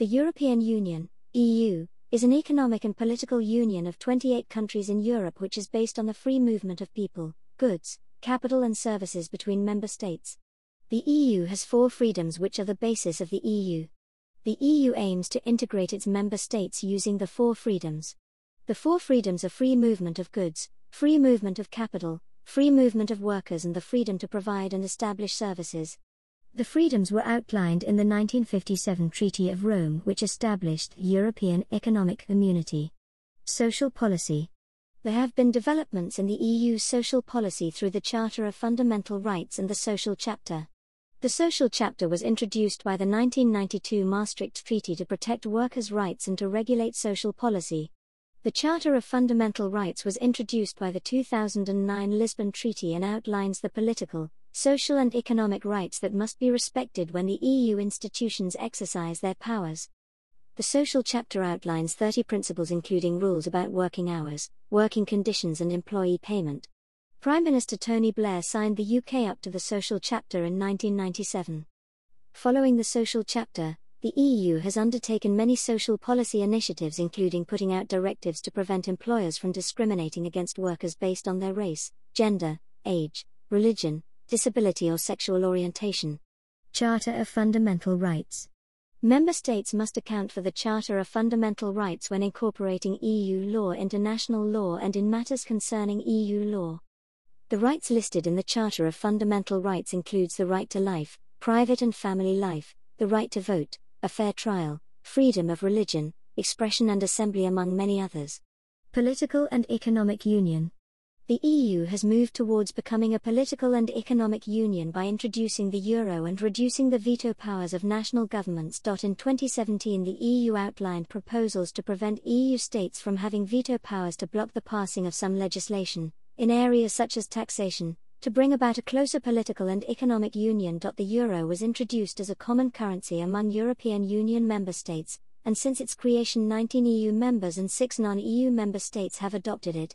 The European Union, EU, is an economic and political union of 28 countries in Europe which is based on the free movement of people, goods, capital, and services between member states. The EU has four freedoms which are the basis of the EU. The EU aims to integrate its member states using the four freedoms. The four freedoms are free movement of goods, free movement of capital, free movement of workers, and the freedom to provide and establish services. The freedoms were outlined in the 1957 Treaty of Rome, which established European Economic Community. Social policy. There have been developments in the EU's social policy through the Charter of Fundamental Rights and the Social Chapter. The Social Chapter was introduced by the 1992 Maastricht Treaty to protect workers' rights and to regulate social policy. The Charter of Fundamental Rights was introduced by the 2009 Lisbon Treaty and outlines the political, social, and economic rights that must be respected when the EU institutions exercise their powers. The social chapter outlines 30 principles, including rules about working hours, working conditions, and employee payment. Prime Minister Tony Blair signed the UK up to the social chapter in 1997. Following the social chapter, the EU has undertaken many social policy initiatives, including putting out directives to prevent employers from discriminating against workers based on their race, gender, age, religion, disability, or sexual orientation. Charter of Fundamental Rights Member states must account for the Charter of Fundamental Rights when incorporating EU law into national law and in matters concerning EU law. The rights listed in the Charter of Fundamental Rights includes the right to life, private and family life, the right to vote, a fair trial, freedom of religion, expression and assembly, among many others. Political and Economic Union The EU has moved towards becoming a political and economic union by introducing the euro and reducing the veto powers of national governments. In 2017, the EU outlined proposals to prevent EU states from having veto powers to block the passing of some legislation, in areas such as taxation, to bring about a closer political and economic union. The euro was introduced as a common currency among European Union member states, and since its creation, 19 EU members and 6 non EU member states have adopted it.